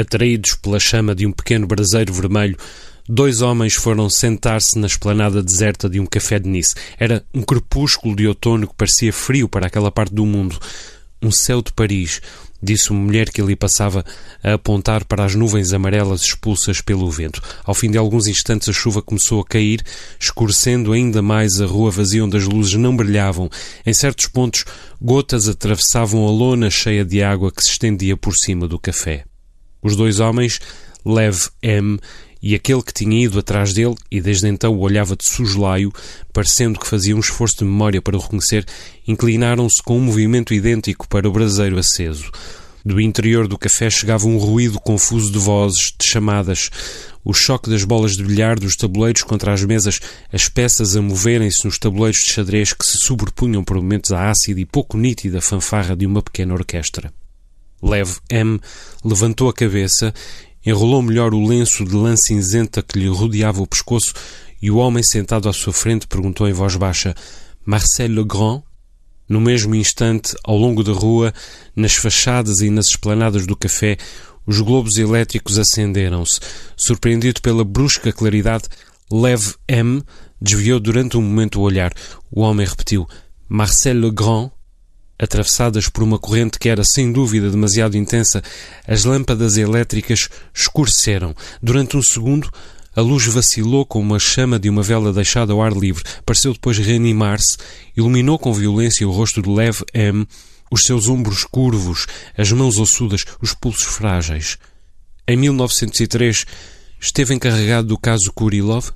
Atraídos pela chama de um pequeno braseiro vermelho, dois homens foram sentar-se na esplanada deserta de um café de Nice. Era um crepúsculo de outono que parecia frio para aquela parte do mundo. Um céu de Paris, disse uma mulher que ali passava a apontar para as nuvens amarelas expulsas pelo vento. Ao fim de alguns instantes a chuva começou a cair, escurecendo ainda mais a rua vazia onde as luzes não brilhavam. Em certos pontos, gotas atravessavam a lona cheia de água que se estendia por cima do café. Os dois homens, Lev M e aquele que tinha ido atrás dele e desde então o olhava de suslaio, parecendo que fazia um esforço de memória para o reconhecer, inclinaram-se com um movimento idêntico para o braseiro aceso. Do interior do café chegava um ruído confuso de vozes, de chamadas, o choque das bolas de bilhar dos tabuleiros contra as mesas, as peças a moverem-se nos tabuleiros de xadrez que se sobrepunham por momentos à ácida e pouco nítida fanfarra de uma pequena orquestra. Lev M levantou a cabeça enrolou melhor o lenço de lã cinzenta que lhe rodeava o pescoço e o homem sentado à sua frente perguntou em voz baixa: Marcel Legrand? No mesmo instante, ao longo da rua, nas fachadas e nas esplanadas do café, os globos elétricos acenderam-se. Surpreendido pela brusca claridade, Lev M desviou durante um momento o olhar. O homem repetiu: Marcel Legrand? Atravessadas por uma corrente que era sem dúvida demasiado intensa, as lâmpadas elétricas escureceram. Durante um segundo, a luz vacilou como a chama de uma vela deixada ao ar livre. Pareceu depois reanimar-se, iluminou com violência o rosto de Lev M., os seus ombros curvos, as mãos ossudas, os pulsos frágeis. Em 1903, esteve encarregado do caso Kurilov?